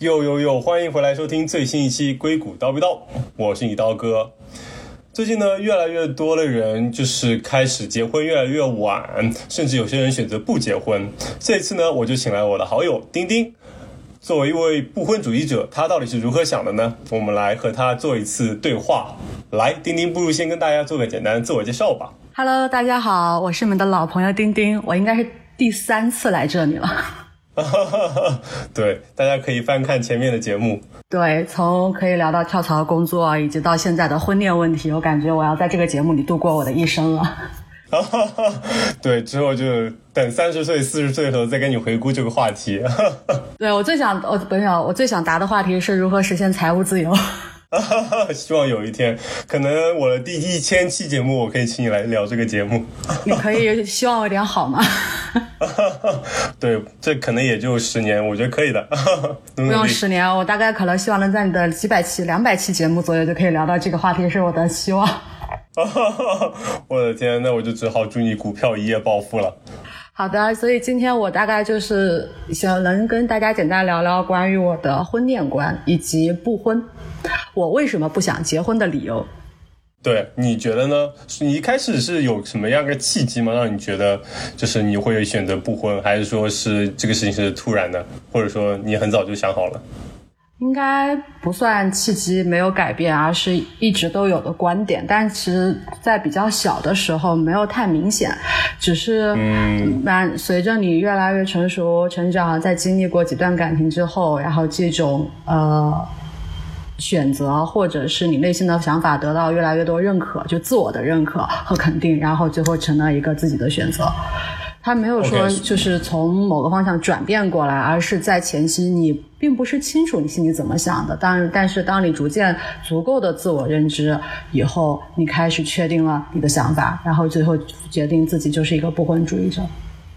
哟哟哟！欢迎回来收听最新一期《硅谷叨逼叨》，我是你刀哥。最近呢，越来越多的人就是开始结婚越来越晚，甚至有些人选择不结婚。这次呢，我就请来我的好友丁丁，作为一位不婚主义者，他到底是如何想的呢？我们来和他做一次对话。来，丁丁，不如先跟大家做个简单的自我介绍吧。Hello，大家好，我是你们的老朋友丁丁，我应该是第三次来这里了。对，大家可以翻看前面的节目。对，从可以聊到跳槽工作，以及到现在的婚恋问题，我感觉我要在这个节目里度过我的一生了。对，之后就等三十岁、四十岁的时候再跟你回顾这个话题。对我最想，我不想，我最想答的话题是如何实现财务自由。希望有一天，可能我的第一千期节目，我可以请你来聊这个节目。你可以希望我点好吗？对，这可能也就十年，我觉得可以的。不用十年，我大概可能希望能在你的几百期、两百期节目左右就可以聊到这个话题，是我的希望。我的天，那我就只好祝你股票一夜暴富了。好的，所以今天我大概就是想能跟大家简单聊聊关于我的婚恋观以及不婚。我为什么不想结婚的理由？对，你觉得呢？你一开始是有什么样的契机吗？让你觉得就是你会选择不婚，还是说是这个事情是突然的，或者说你很早就想好了？应该不算契机没有改变，而是一直都有的观点。但其实，在比较小的时候没有太明显，只是慢随着你越来越成熟、成长，在经历过几段感情之后，然后这种呃。选择，或者是你内心的想法得到越来越多认可，就自我的认可和肯定，然后最后成了一个自己的选择。他没有说就是从某个方向转变过来，而是在前期你并不是清楚你心里怎么想的。但但是当你逐渐足够的自我认知以后，你开始确定了你的想法，然后最后决定自己就是一个不婚主义者。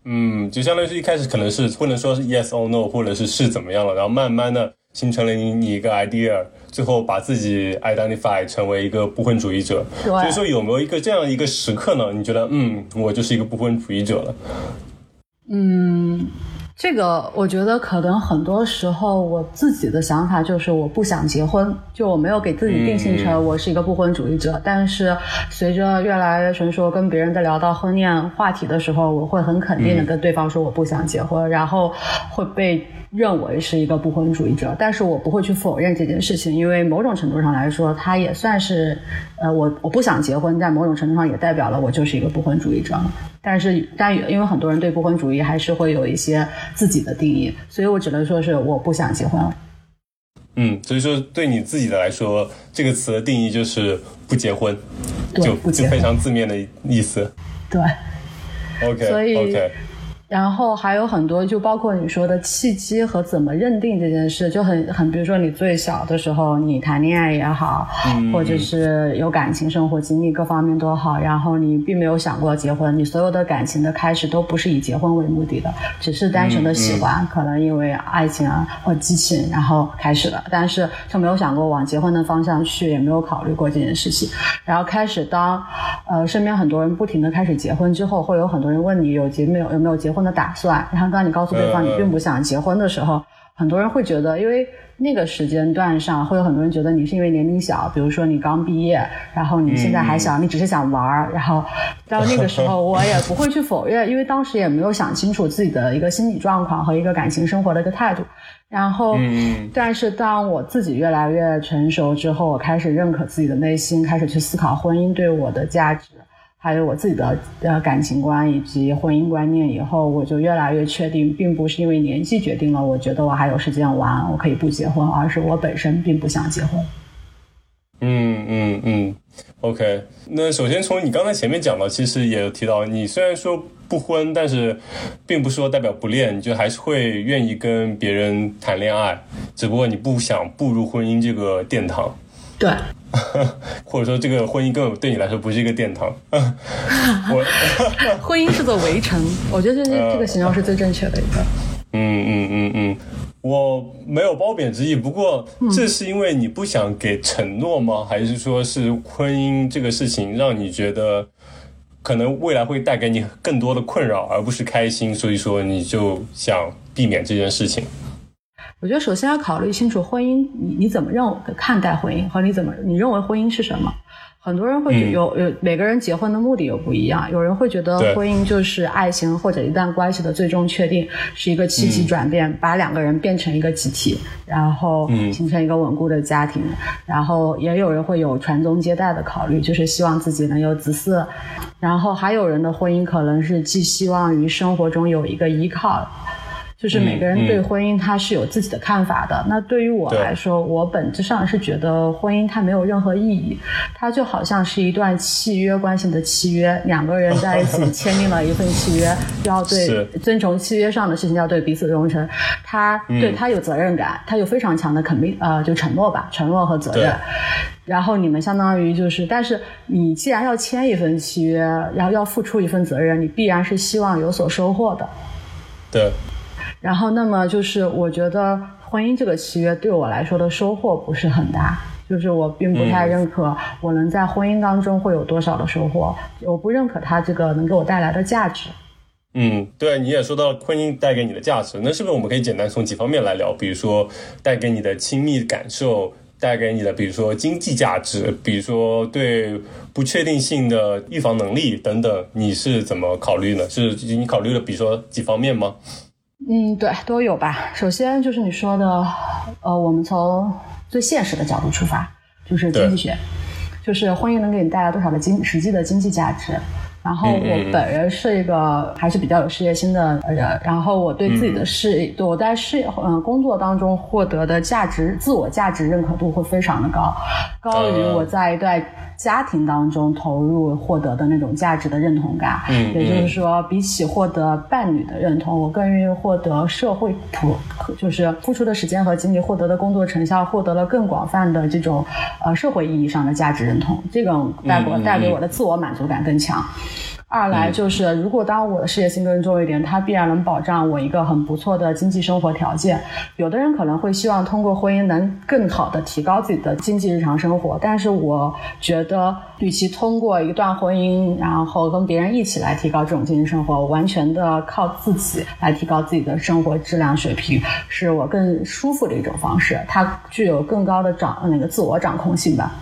嗯，就相当于是一开始可能是不能说是 yes or no，或者是是怎么样了，然后慢慢的形成了你你一个 idea。最后把自己 identify 成为一个不婚主义者，所以说有没有一个这样一个时刻呢？你觉得，嗯，我就是一个不婚主义者了。嗯，这个我觉得可能很多时候我自己的想法就是我不想结婚，就我没有给自己定性成我是一个不婚主义者。但是随着越来越成熟，跟别人在聊到婚恋话题的时候，我会很肯定的跟对方说我不想结婚，然后会被。认为是一个不婚主义者，但是我不会去否认这件事情，因为某种程度上来说，他也算是，呃，我我不想结婚，在某种程度上也代表了我就是一个不婚主义者。但是，但因为很多人对不婚主义还是会有一些自己的定义，所以我只能说是我不想结婚了。嗯，所以说对你自己的来说，这个词的定义就是不结婚，就就非常字面的意思。对。OK。所以。OK。然后还有很多，就包括你说的契机和怎么认定这件事，就很很，比如说你最小的时候，你谈恋爱也好，或者是有感情生活经历各方面都好，然后你并没有想过结婚，你所有的感情的开始都不是以结婚为目的的，只是单纯的喜欢，可能因为爱情啊或激情，然后开始了，但是就没有想过往结婚的方向去，也没有考虑过这件事情。然后开始当呃身边很多人不停的开始结婚之后，会有很多人问你有结没有有没有结婚。的打算，然后当你告诉对方你并不想结婚的时候，很多人会觉得，因为那个时间段上会有很多人觉得你是因为年龄小，比如说你刚毕业，然后你现在还小，你只是想玩儿，然后到那个时候我也不会去否认，因为当时也没有想清楚自己的一个心理状况和一个感情生活的一个态度。然后，但是当我自己越来越成熟之后，我开始认可自己的内心，开始去思考婚姻对我的价值。还有我自己的呃感情观以及婚姻观念，以后我就越来越确定，并不是因为年纪决定了，我觉得我还有时间玩，我可以不结婚，而是我本身并不想结婚。嗯嗯嗯，OK。那首先从你刚才前面讲的，其实也提到，你虽然说不婚，但是并不说代表不恋，你就还是会愿意跟别人谈恋爱，只不过你不想步入婚姻这个殿堂。对。或者说，这个婚姻根本对你来说不是一个殿堂。我 婚姻是座围城，我觉得这这个形容是最正确的一个。嗯嗯嗯嗯，我没有褒贬之意，不过这是因为你不想给承诺吗？还是说是婚姻这个事情让你觉得可能未来会带给你更多的困扰，而不是开心，所以说你就想避免这件事情？我觉得首先要考虑清楚婚姻，你你怎么认看待婚姻和你怎么你认为婚姻是什么？很多人会觉有有每个人结婚的目的又不一样，有人会觉得婚姻就是爱情或者一段关系的最终确定，是一个契机转变，把两个人变成一个集体，然后形成一个稳固的家庭。然后也有人会有传宗接代的考虑，就是希望自己能有子嗣。然后还有人的婚姻可能是寄希望于生活中有一个依靠。就是每个人对婚姻他是有自己的看法的。那对于我来说，我本质上是觉得婚姻它没有任何意义，它就好像是一段契约关系的契约，两个人在一起 签订了一份契约，要对遵从契约上的事情，要对彼此忠诚。他对他有责任感，他有非常强的肯定呃，就承诺吧，承诺和责任。然后你们相当于就是，但是你既然要签一份契约，然后要付出一份责任，你必然是希望有所收获的。对。然后，那么就是我觉得婚姻这个契约对我来说的收获不是很大，就是我并不太认可我能在婚姻当中会有多少的收获，我不认可它这个能给我带来的价值。嗯，对，你也说到婚姻带给你的价值，那是不是我们可以简单从几方面来聊？比如说带给你的亲密感受，带给你的比如说经济价值，比如说对不确定性的预防能力等等，你是怎么考虑呢？是你考虑了比如说几方面吗？嗯，对，都有吧。首先就是你说的，呃，我们从最现实的角度出发，就是经济学，就是婚姻能给你带来多少的经实际的经济价值。然后我本人是一个还是比较有事业心的人，然后我对自己的事业，我在事业嗯工作当中获得的价值、自我价值认可度会非常的高，高于我在一段家庭当中投入获得的那种价值的认同感。嗯，也就是说，比起获得伴侣的认同，我更愿意获得社会普，就是付出的时间和精力获得的工作成效，获得了更广泛的这种呃社会意义上的价值认同，这种带给我带给我的自我满足感更强。二来就是，如果当我的事业心更重一点，它必然能保障我一个很不错的经济生活条件。有的人可能会希望通过婚姻能更好的提高自己的经济日常生活，但是我觉得，与其通过一段婚姻，然后跟别人一起来提高这种经济生活，完全的靠自己来提高自己的生活质量水平，是我更舒服的一种方式。它具有更高的掌那个自我掌控性吧。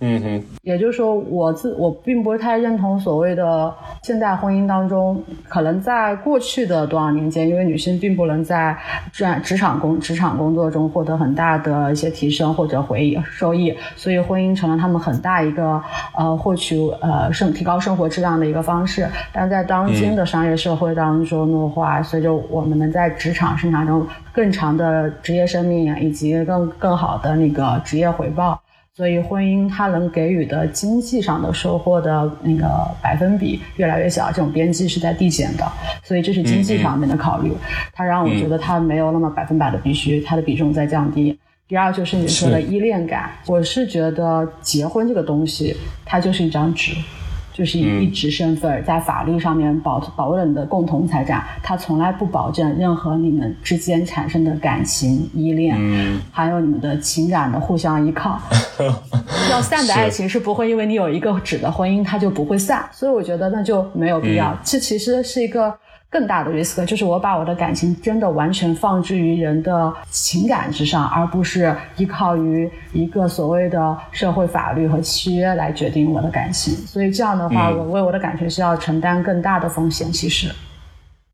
嗯哼，也就是说，我自我并不是太认同所谓的现代婚姻当中，可能在过去的多少年间，因为女性并不能在赚职场工职场工作中获得很大的一些提升或者回收益，所以婚姻成了他们很大一个呃获取呃生提高生活质量的一个方式。但在当今的商业社会当中的话，随着我们能在职场生产中更长的职业生命以及更更好的那个职业回报。所以，婚姻它能给予的经济上的收获的那个百分比越来越小，这种边际是在递减的。所以，这是经济方面的考虑。它让我觉得它没有那么百分百的必须，它的比重在降低。第二，就是你说的依恋感，我是觉得结婚这个东西，它就是一张纸。就是以一纸身份在法律上面保保了你的共同财产，他从来不保证任何你们之间产生的感情依恋，还有你们的情感的互相依靠。要散的爱情是不会因为你有一个纸的婚姻它就不会散，所以我觉得那就没有必要。这其实是一个。更大的 risk 就是我把我的感情真的完全放置于人的情感之上，而不是依靠于一个所谓的社会法律和契约来决定我的感情。所以这样的话，我为我的感情是要承担更大的风险。其实，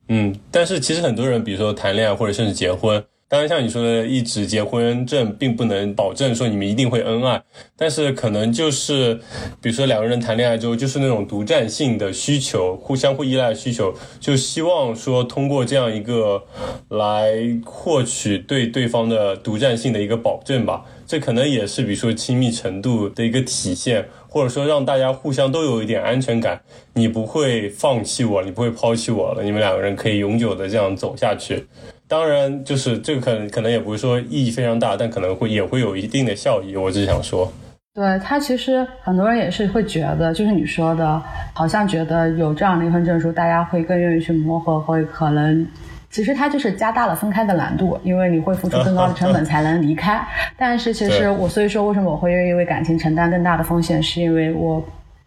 嗯，但是其实很多人，比如说谈恋爱或者甚至结婚。当然，像你说的，一纸结婚证并不能保证说你们一定会恩爱，但是可能就是，比如说两个人谈恋爱之后，就是那种独占性的需求，互相互依赖的需求，就希望说通过这样一个来获取对对方的独占性的一个保证吧。这可能也是比如说亲密程度的一个体现，或者说让大家互相都有一点安全感，你不会放弃我，你不会抛弃我了，你们两个人可以永久的这样走下去。当然，就是这个可能可能也不是说意义非常大，但可能会也会有一定的效益。我只想说，对他其实很多人也是会觉得，就是你说的，好像觉得有这样的一份证书，大家会更愿意去磨合，会可能其实它就是加大了分开的难度，因为你会付出更高的成本才能离开。但是其实我所以说，为什么我会愿意为感情承担更大的风险，是因为我。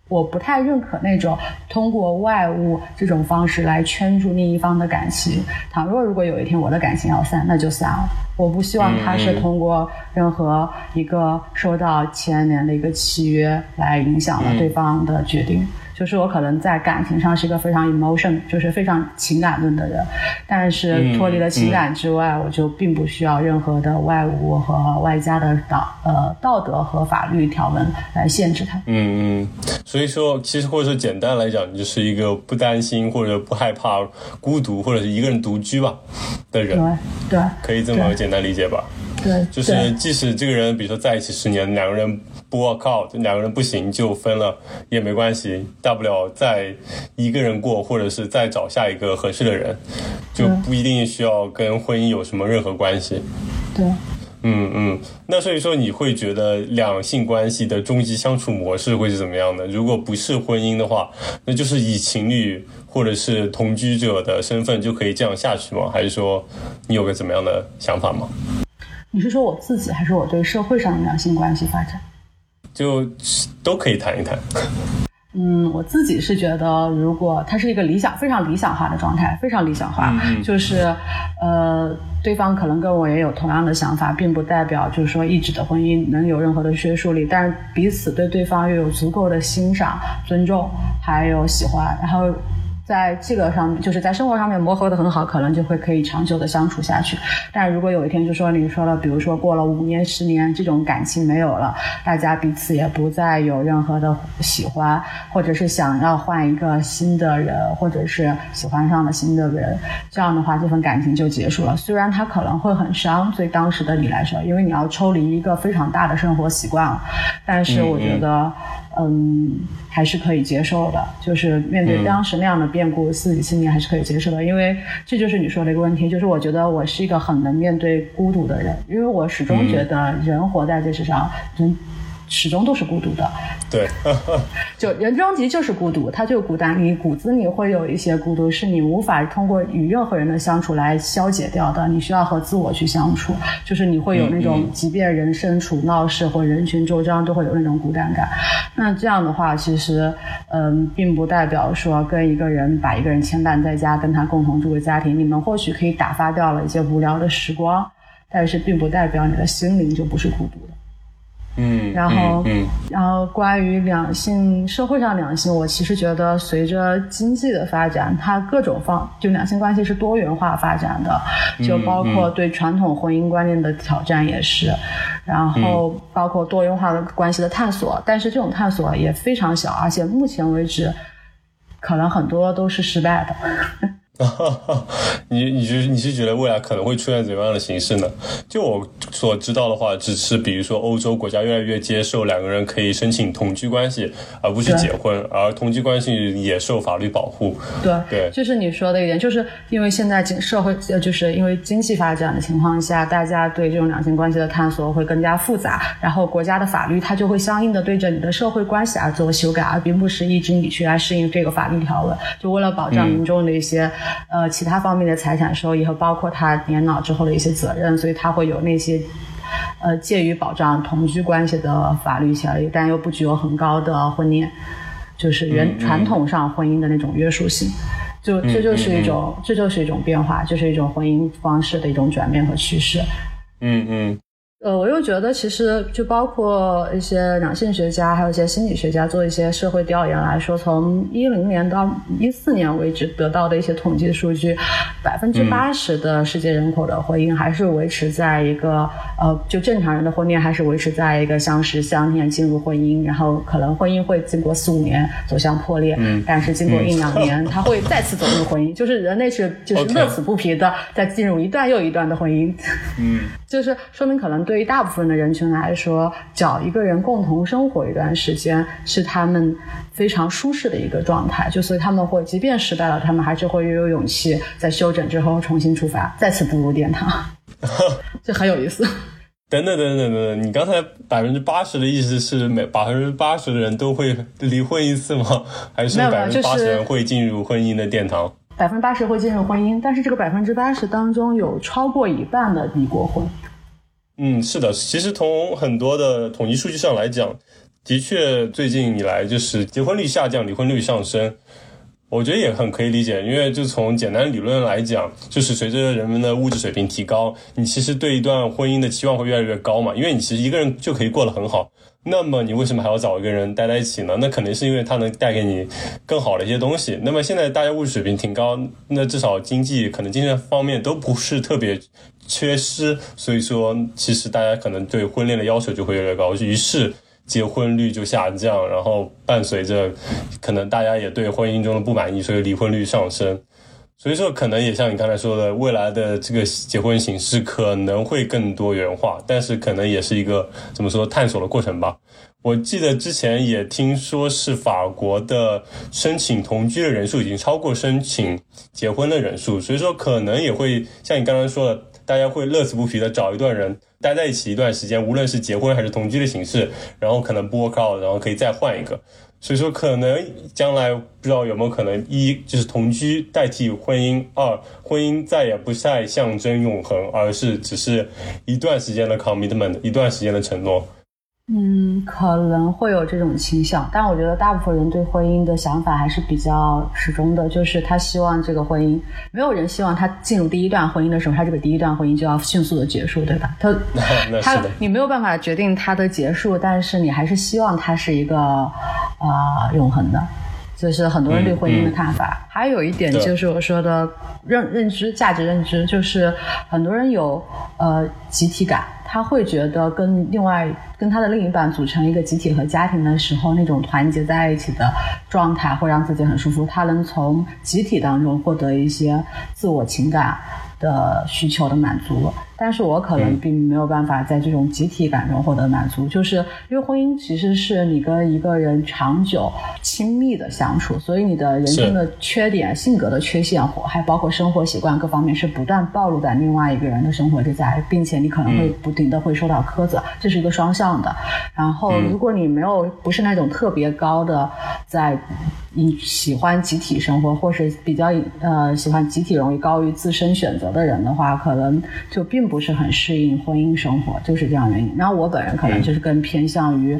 我不太认可那种通过外物这种方式来圈住另一方的感情。倘若如果有一天我的感情要散，那就散了。我不希望他是通过任何一个受到牵连的一个契约来影响了对方的决定。就是我可能在感情上是一个非常 emotion，就是非常情感论的人，但是脱离了情感之外，我就并不需要任何的外物和外加的道呃道德和法律条文来限制它。嗯嗯，所以说其实或者说简单来讲，你就是一个不担心或者不害怕孤独或者是一个人独居吧的人。对对，可以这么简单理解吧？对，就是即使这个人比如说在一起十年，两个人。不 work out，两个人不行就分了也没关系，大不了再一个人过，或者是再找下一个合适的人，就不一定需要跟婚姻有什么任何关系。对，嗯嗯，那所以说你会觉得两性关系的终极相处模式会是怎么样的？如果不是婚姻的话，那就是以情侣或者是同居者的身份就可以这样下去吗？还是说你有个怎么样的想法吗？你是说我自己，还是我对社会上的两性关系发展？就都可以谈一谈。嗯，我自己是觉得，如果它是一个理想、非常理想化的状态，非常理想化，就是呃，对方可能跟我也有同样的想法，并不代表就是说一纸的婚姻能有任何的约束力，但是彼此对对方又有足够的欣赏、尊重，还有喜欢，然后。在这个上面，就是在生活上面磨合的很好，可能就会可以长久的相处下去。但如果有一天就说你说了，比如说过了五年、十年，这种感情没有了，大家彼此也不再有任何的喜欢，或者是想要换一个新的人，或者是喜欢上了新的人，这样的话，这份感情就结束了。虽然他可能会很伤，对当时的你来说，因为你要抽离一个非常大的生活习惯了，但是我觉得。嗯，还是可以接受的，就是面对当时那样的变故，自己心里还是可以接受的，因为这就是你说的一个问题，就是我觉得我是一个很能面对孤独的人，因为我始终觉得人活在这世上，人。始终都是孤独的，对，就人终极就是孤独，他就孤单，你骨子里会有一些孤独，是你无法通过与任何人的相处来消解掉的，你需要和自我去相处，就是你会有那种，即便人身处闹市或人群周遭，都会有那种孤单感。那这样的话，其实，嗯，并不代表说跟一个人把一个人牵绊在家，跟他共同住个家庭，你们或许可以打发掉了一些无聊的时光，但是并不代表你的心灵就不是孤独的。嗯，然后，嗯然后关于两性，社会上两性，我其实觉得随着经济的发展，它各种方就两性关系是多元化发展的，就包括对传统婚姻观念的挑战也是，然后包括多元化的关系的探索，但是这种探索也非常小，而且目前为止，可能很多都是失败的。你你是你是觉得未来可能会出现怎么样的形式呢？就我所知道的话，只是比如说欧洲国家越来越接受两个人可以申请同居关系，而不是结婚，而同居关系也受法律保护。对对，就是你说的一点，就是因为现在经社会呃，就是因为经济发展的情况下，大家对这种两性关系的探索会更加复杂，然后国家的法律它就会相应的对着你的社会关系而做修改，而并不是一直你去来适应这个法律条文，就为了保障民众的一些。呃，其他方面的财产收益和包括他年老之后的一些责任，所以他会有那些，呃，介于保障同居关系的法律效力，但又不具有很高的婚恋，就是原传统上婚姻的那种约束性，就这就是一种，这就是一种变化，就是一种婚姻方式的一种转变和趋势。嗯嗯。呃，我又觉得其实就包括一些两性学家，还有一些心理学家做一些社会调研来说，从一零年到一四年为止得到的一些统计数据，百分之八十的世界人口的婚姻还是维持在一个呃，就正常人的婚恋还是维持在一个相识相恋进入婚姻，然后可能婚姻会经过四五年走向破裂，嗯，但是经过一。两年，他会再次走入婚姻，就是人类是就是乐此不疲的在进入一段又一段的婚姻，嗯，就是说明可能。对于大部分的人群来说，找一个人共同生活一段时间是他们非常舒适的一个状态。就所以他们会，即便失败了，他们还是会拥有勇气在休整之后重新出发，再次步入殿堂。这很有意思。等等等等等等，你刚才百分之八十的意思是每百分之八十的人都会离婚一次吗？还是百分之八十人会进入婚姻的殿堂？百分之八十会进入婚姻，但是这个百分之八十当中有超过一半的离过婚。嗯，是的，其实从很多的统计数据上来讲，的确，最近以来就是结婚率下降，离婚率上升。我觉得也很可以理解，因为就从简单理论来讲，就是随着人们的物质水平提高，你其实对一段婚姻的期望会越来越高嘛。因为你其实一个人就可以过得很好，那么你为什么还要找一个人待在一起呢？那肯定是因为他能带给你更好的一些东西。那么现在大家物质水平挺高，那至少经济可能精神方面都不是特别缺失，所以说其实大家可能对婚恋的要求就会越来越高，于是。结婚率就下降，然后伴随着，可能大家也对婚姻中的不满意，所以离婚率上升。所以说，可能也像你刚才说的，未来的这个结婚形式可能会更多元化，但是可能也是一个怎么说探索的过程吧。我记得之前也听说是法国的申请同居的人数已经超过申请结婚的人数，所以说可能也会像你刚刚说的。大家会乐此不疲的找一段人待在一起一段时间，无论是结婚还是同居的形式，然后可能不 work out，然后可以再换一个。所以说，可能将来不知道有没有可能，一就是同居代替婚姻，二婚姻再也不再象征永恒，而是只是一段时间的 commitment，一段时间的承诺。嗯，可能会有这种倾向，但我觉得大部分人对婚姻的想法还是比较始终的，就是他希望这个婚姻，没有人希望他进入第一段婚姻的时候，他这个第一段婚姻就要迅速的结束，对吧？他 他你没有办法决定他的结束，但是你还是希望它是一个啊永恒的，就是很多人对婚姻的看法。还有一点就是我说的认认知价值认知，就是很多人有呃集体感。他会觉得跟另外跟他的另一半组成一个集体和家庭的时候，那种团结在一起的状态会让自己很舒服。他能从集体当中获得一些自我情感的需求的满足。但是我可能并没有办法在这种集体感中获得满足，就是因为婚姻其实是你跟一个人长久亲密的相处，所以你的人生的缺点、性格的缺陷，还包括生活习惯各方面，是不断暴露在另外一个人的生活之下，并且你可能会不停的会受到苛责，这是一个双向的。然后，如果你没有不是那种特别高的在你喜欢集体生活，或是比较呃喜欢集体容易高于自身选择的人的话，可能就并。不是很适应婚姻生活，就是这样原因。然后我本人可能就是更偏向于，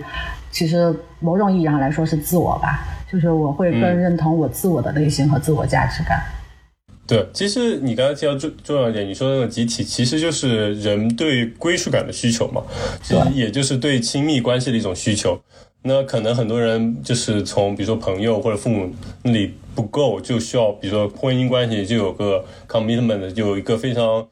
其实某种意义上来说是自我吧，就是我会更认同我自我的内心和自我价值感。对，其实你刚才提到重重要一点，你说那个集体其实就是人对归属感的需求嘛，其实也就是对亲密关系的一种需求。那可能很多人就是从比如说朋友或者父母那里不够，就需要比如说婚姻关系就有个 commitment，就有一个非常。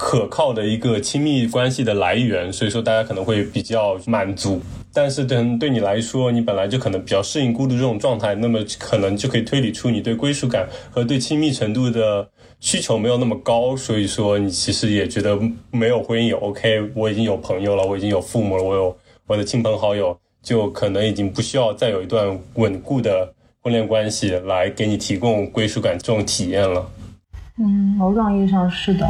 可靠的一个亲密关系的来源，所以说大家可能会比较满足。但是对对你来说，你本来就可能比较适应孤独这种状态，那么可能就可以推理出你对归属感和对亲密程度的需求没有那么高。所以说你其实也觉得没有婚姻也 OK，我已经有朋友了，我已经有父母了，我有我的亲朋好友，就可能已经不需要再有一段稳固的婚恋关系来给你提供归属感这种体验了。嗯，某种意义上是的。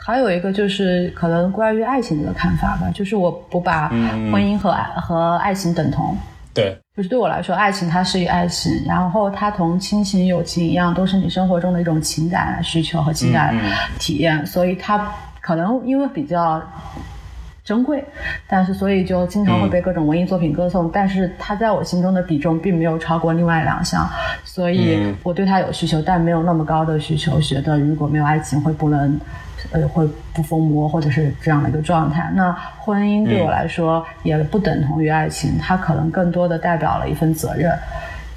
还有一个就是可能关于爱情这个看法吧，就是我不把婚姻和爱和爱情等同。对，就是对我来说，爱情它是一爱情，然后它同亲情、友情一样，都是你生活中的一种情感需求和情感体验，所以它可能因为比较珍贵，但是所以就经常会被各种文艺作品歌颂，但是它在我心中的比重并没有超过另外两项，所以我对它有需求，但没有那么高的需求，觉得如果没有爱情会不能。呃，会不疯魔，或者是这样的一个状态。那婚姻对我来说也不等同于爱情，它可能更多的代表了一份责任。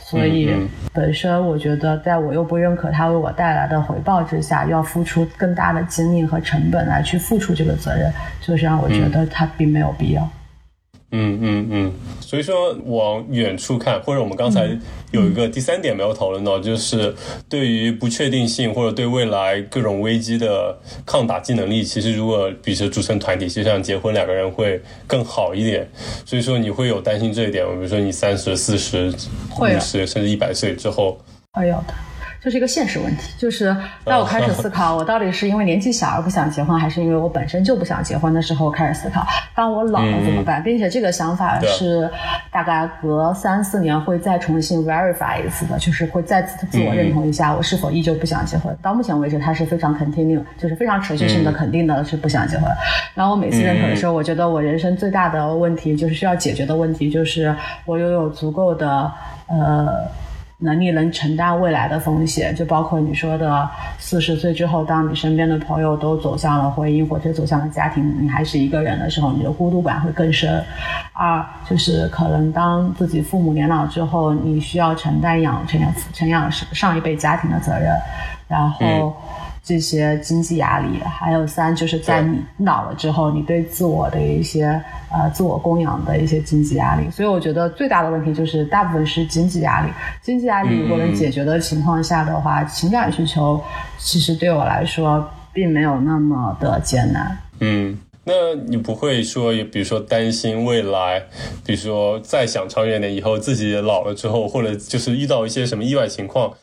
所以本身我觉得，在我又不认可他为我带来的回报之下，要付出更大的精力和成本来去付出这个责任，就是让我觉得他并没有必要。嗯嗯嗯，所以说往远处看，或者我们刚才有一个第三点没有讨论到，就是对于不确定性或者对未来各种危机的抗打击能力，其实如果比如说组成团体，就像结婚两个人会更好一点。所以说你会有担心这一点吗？比如说你三十四十、五十甚至一百岁之后，会有的。这是一个现实问题，就是当我开始思考，我到底是因为年纪小而不想结婚，还是因为我本身就不想结婚的时候开始思考，当我老了怎么办？并且这个想法是大概隔三四年会再重新 verify 一次的，就是会再次自我认同一下我是否依旧不想结婚。到目前为止，它是非常 continue，就是非常持续性的肯定的是不想结婚。然后我每次认可的时候，我觉得我人生最大的问题就是需要解决的问题，就是我拥有足够的呃。能力能承担未来的风险，就包括你说的四十岁之后，当你身边的朋友都走向了婚姻或者走向了家庭，你还是一个人的时候，你的孤独感会更深。二就是可能当自己父母年老之后，你需要承担养成养承养上一辈家庭的责任，然后。这些经济压力，还有三就是在你老了之后，你对自我的一些呃自我供养的一些经济压力。所以我觉得最大的问题就是大部分是经济压力。经济压力如果能解决的情况下的话，情感需求其实对我来说并没有那么的艰难。嗯，那你不会说，比如说担心未来，比如说再想长远点，以后自己老了之后，或者就是遇到一些什么意外情况？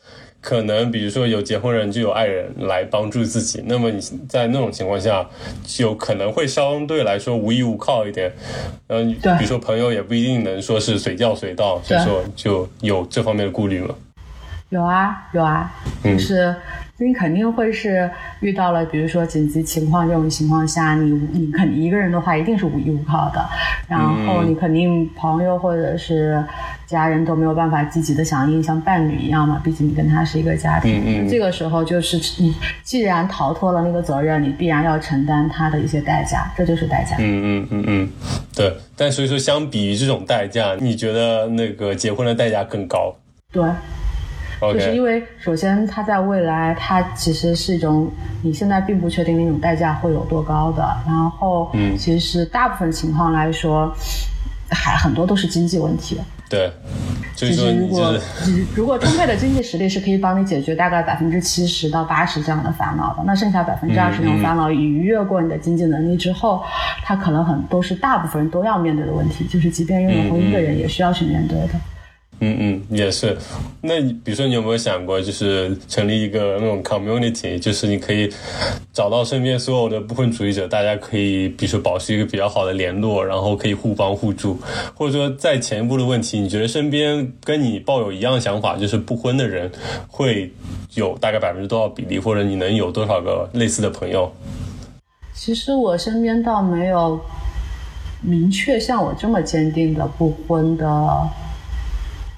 可能比如说有结婚人就有爱人来帮助自己，那么你在那种情况下，就可能会相对来说无依无靠一点。嗯，比如说朋友也不一定能说是随叫随到，所以说就有这方面的顾虑吗？有啊，有啊，就是你肯定会是遇到了，比如说紧急情况这种情况下，你你肯定一个人的话一定是无依无靠的，然后你肯定朋友或者是。家人都没有办法积极的响应，像伴侣一样嘛？毕竟你跟他是一个家庭。这个时候就是你既然逃脱了那个责任，你必然要承担他的一些代价，这就是代价。嗯嗯嗯嗯，对。但所以说，相比于这种代价，你觉得那个结婚的代价更高？对，就是因为首先他在未来，他其实是一种你现在并不确定那种代价会有多高的。然后，嗯，其实大部分情况来说，还很多都是经济问题。对，其实如果如果充沛的经济实力是可以帮你解决大概百分之七十到八十这样的烦恼的，那剩下百分之二十这种烦恼，逾越过你的经济能力之后，它可能很都是大部分人都要面对的问题，就是即便拥有婚姻的人也需要去面对的。嗯嗯，也是。那比如说，你有没有想过，就是成立一个那种 community，就是你可以找到身边所有的不婚主义者，大家可以，比如说保持一个比较好的联络，然后可以互帮互助。或者说，在前一步的问题，你觉得身边跟你抱有一样想法，就是不婚的人，会有大概百分之多少比例，或者你能有多少个类似的朋友？其实我身边倒没有明确像我这么坚定的不婚的。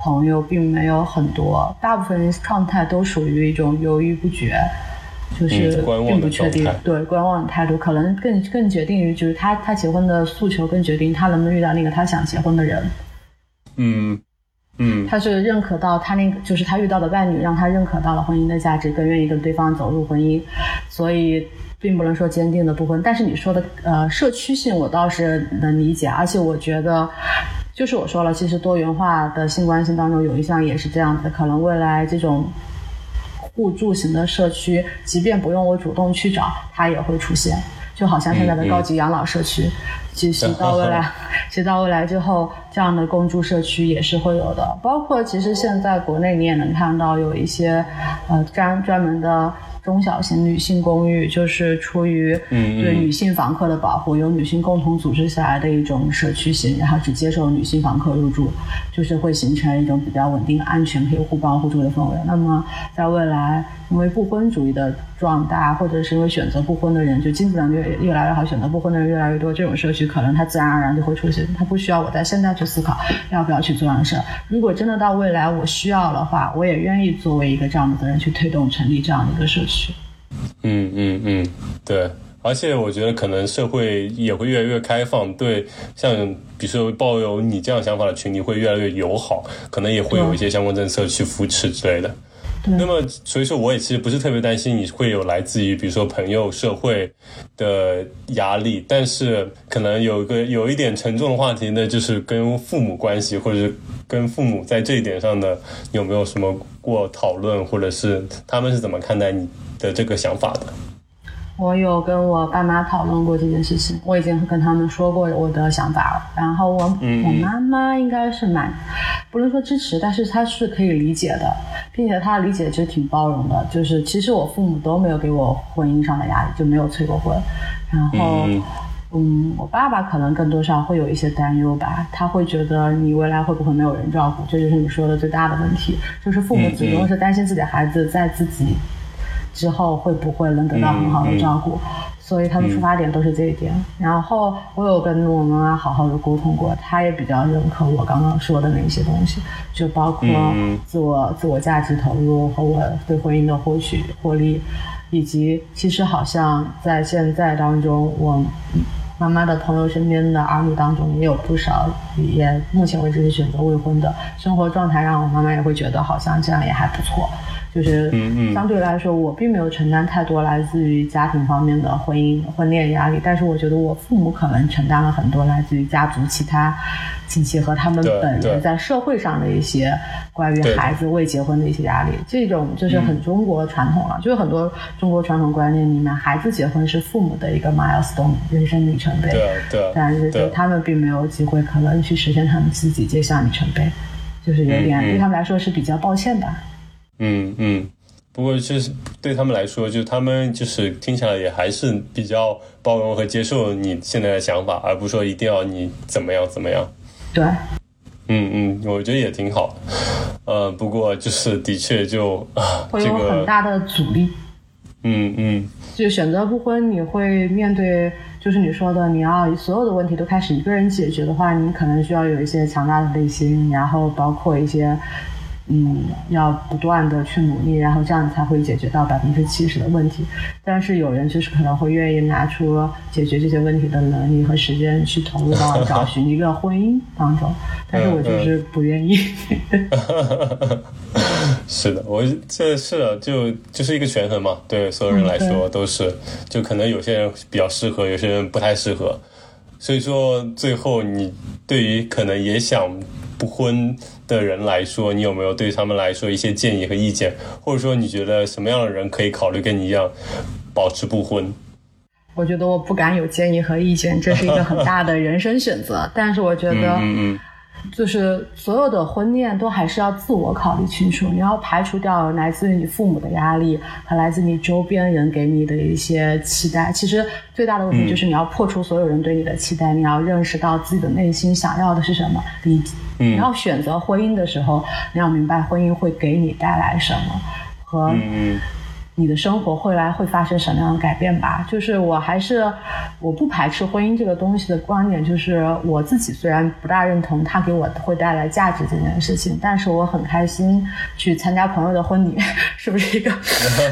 朋友并没有很多，大部分人状态都属于一种犹豫不决，就是并不确定，对观望的态度，可能更更决定于就是他他结婚的诉求，更决定他能不能遇到那个他想结婚的人。嗯嗯，他是认可到他那个就是他遇到的伴侣，让他认可到了婚姻的价值，更愿意跟对方走入婚姻，所以并不能说坚定的不婚。但是你说的呃社区性，我倒是能理解，而且我觉得。就是我说了，其实多元化的性关系当中有一项也是这样子，可能未来这种互助型的社区，即便不用我主动去找，它也会出现。就好像现在的高级养老社区，其实到未来，其实到未来之后，这样的共住社区也是会有的。包括其实现在国内你也能看到有一些呃专专门的。中小型女性公寓就是出于对女性房客的保护，由女性共同组织起来的一种社区型，然后只接受女性房客入住，就是会形成一种比较稳定、安全、可以互帮互助的氛围。那么在未来，因为不婚主义的壮大，或者是因为选择不婚的人就经济能力越越来越好，选择不婚的人越来越多，这种社区可能它自然而然就会出现，它不需要我在现在去思考要不要去做这样的事儿。如果真的到未来我需要的话，我也愿意作为一个这样的责任去推动成立这样的一个社区。嗯嗯嗯，对，而且我觉得可能社会也会越来越开放，对，像比如说抱有你这样想法的群体会越来越友好，可能也会有一些相关政策去扶持之类的。那么，所以说我也其实不是特别担心你会有来自于比如说朋友、社会的压力，但是可能有一个有一点沉重的话题呢，就是跟父母关系，或者是跟父母在这一点上的有没有什么过讨论，或者是他们是怎么看待你的这个想法的？我有跟我爸妈讨论过这件事情，我已经跟他们说过我的想法了。然后我我妈妈应该是蛮，不能说支持，但是她是可以理解的，并且她理解其实挺包容的。就是其实我父母都没有给我婚姻上的压力，就没有催过婚。然后，嗯，我爸爸可能更多上会有一些担忧吧，他会觉得你未来会不会没有人照顾，这就是你说的最大的问题，就是父母始终是担心自己的孩子在自己。之后会不会能得到很好的照顾？所以他的出发点都是这一点。然后我有跟我妈妈好好的沟通过，她也比较认可我刚刚说的那些东西，就包括自我自我价值投入和我对婚姻的获取获利，以及其实好像在现在当中，我妈妈的朋友身边的儿女当中也有不少，也目前为止是选择未婚的，生活状态让我妈妈也会觉得好像这样也还不错。就是相对来说，我并没有承担太多来自于家庭方面的婚姻婚恋压力，但是我觉得我父母可能承担了很多来自于家族其他亲戚和他们本人在社会上的一些关于孩子未结婚的一些压力。这种就是很中国传统了，就是很多中国传统观念里面，孩子结婚是父母的一个 milestone 人生里程碑，对，但是就他们并没有机会可能去实现他们自己这项里程碑，就是有点对他们来说是比较抱歉的。嗯嗯嗯，不过就是对他们来说，就他们就是听起来也还是比较包容和接受你现在的想法，而不是说一定要你怎么样怎么样。对，嗯嗯，我觉得也挺好。呃，不过就是的确就会有很大的阻力。嗯嗯，就选择不婚，你会面对就是你说的，你要所有的问题都开始一个人解决的话，你可能需要有一些强大的内心，然后包括一些。嗯，要不断的去努力，然后这样才会解决到百分之七十的问题。但是有人就是可能会愿意拿出解决这些问题的能力和时间去投入到找寻一个婚姻当中，但是我就是不愿意。是的，我这是就就是一个权衡嘛，对所有人来说都是，就可能有些人比较适合，有些人不太适合。所以说，最后你对于可能也想不婚。的人来说，你有没有对他们来说一些建议和意见，或者说你觉得什么样的人可以考虑跟你一样保持不婚？我觉得我不敢有建议和意见，这是一个很大的人生选择。但是我觉得。就是所有的婚恋都还是要自我考虑清楚，你要排除掉来自于你父母的压力和来自你周边人给你的一些期待。其实最大的问题就是你要破除所有人对你的期待，你要认识到自己的内心想要的是什么。你你要选择婚姻的时候，你要明白婚姻会给你带来什么和。你的生活未来会发生什么样的改变吧？就是我还是我不排斥婚姻这个东西的观点，就是我自己虽然不大认同它给我会带来价值这件事情，但是我很开心去参加朋友的婚礼，是不是一个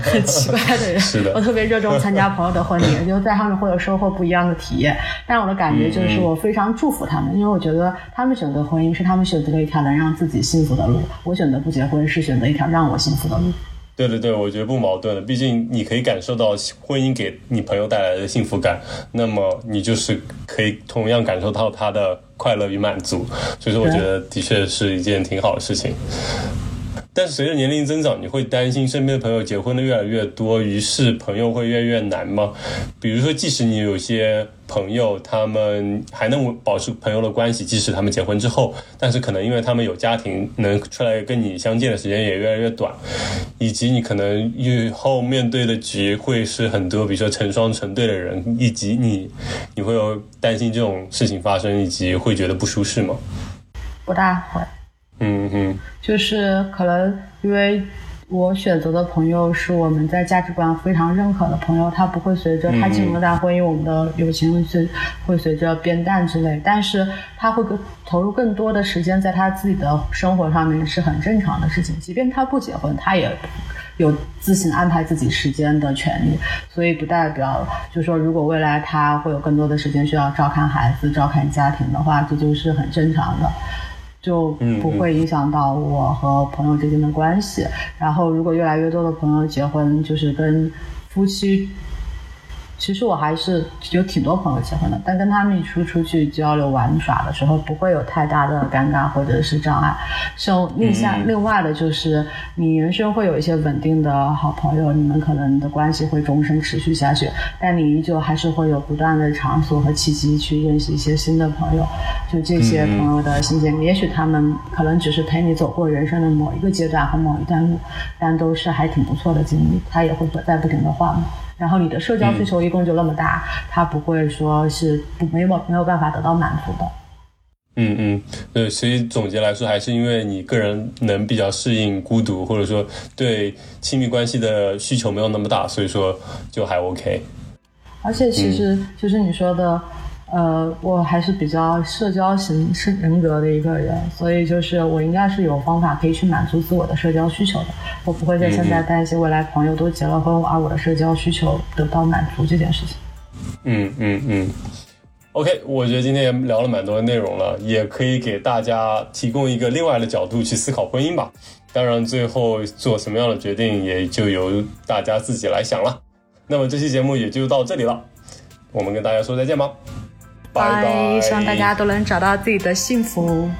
很 奇怪的人？是的，我特别热衷参加朋友的婚礼，就在上面会有收获不一样的体验。但我的感觉就是我非常祝福他们，因为我觉得他们选择婚姻是他们选择了一条能让自己幸福的路，我选择不结婚是选择一条让我幸福的路。对对对，我觉得不矛盾的。毕竟你可以感受到婚姻给你朋友带来的幸福感，那么你就是可以同样感受到他的快乐与满足。所以说，我觉得的确是一件挺好的事情。但是随着年龄增长，你会担心身边的朋友结婚的越来越多，于是朋友会越来越难吗？比如说，即使你有些朋友，他们还能保持朋友的关系，即使他们结婚之后，但是可能因为他们有家庭，能出来跟你相见的时间也越来越短，以及你可能以后面对的局会是很多，比如说成双成对的人，以及你，你会有担心这种事情发生，以及会觉得不舒适吗？不大会。嗯哼，就是可能因为我选择的朋友是我们在价值观非常认可的朋友，他不会随着他进入大婚姻，我们的友情是会随着变淡之类，但是他会更投入更多的时间在他自己的生活上面是很正常的事情，即便他不结婚，他也有自行安排自己时间的权利，所以不代表就说如果未来他会有更多的时间需要照看孩子、照看家庭的话，这就是很正常的。就不会影响到我和朋友之间的关系。然后，如果越来越多的朋友结婚，就是跟夫妻其实我还是有挺多朋友结婚的，但跟他们一起出去交流玩耍的时候，不会有太大的尴尬或者是障碍。剩另下另外的就是，你人生会有一些稳定的好朋友，你们可能的关系会终身持续下去，但你依旧还是会有不断的场所和契机去认识一些新的朋友。就这些朋友的新鲜，也许他们可能只是陪你走过人生的某一个阶段和某一段路，但都是还挺不错的经历。他也会在不停的换。然后你的社交需求一共就那么大，他不会说是不没有没有办法得到满足的。嗯嗯，对，所以总结来说，还是因为你个人能比较适应孤独，或者说对亲密关系的需求没有那么大，所以说就还 OK。而且其实就是你说的。呃，我还是比较社交型是人格的一个人，所以就是我应该是有方法可以去满足自我的社交需求的。我不会在现在担心未来朋友都结了婚，而我的社交需求得到满足这件事情。嗯嗯嗯。OK，我觉得今天也聊了蛮多的内容了，也可以给大家提供一个另外的角度去思考婚姻吧。当然，最后做什么样的决定，也就由大家自己来想了。那么这期节目也就到这里了，我们跟大家说再见吧。拜拜，希望大家都能找到自己的幸福。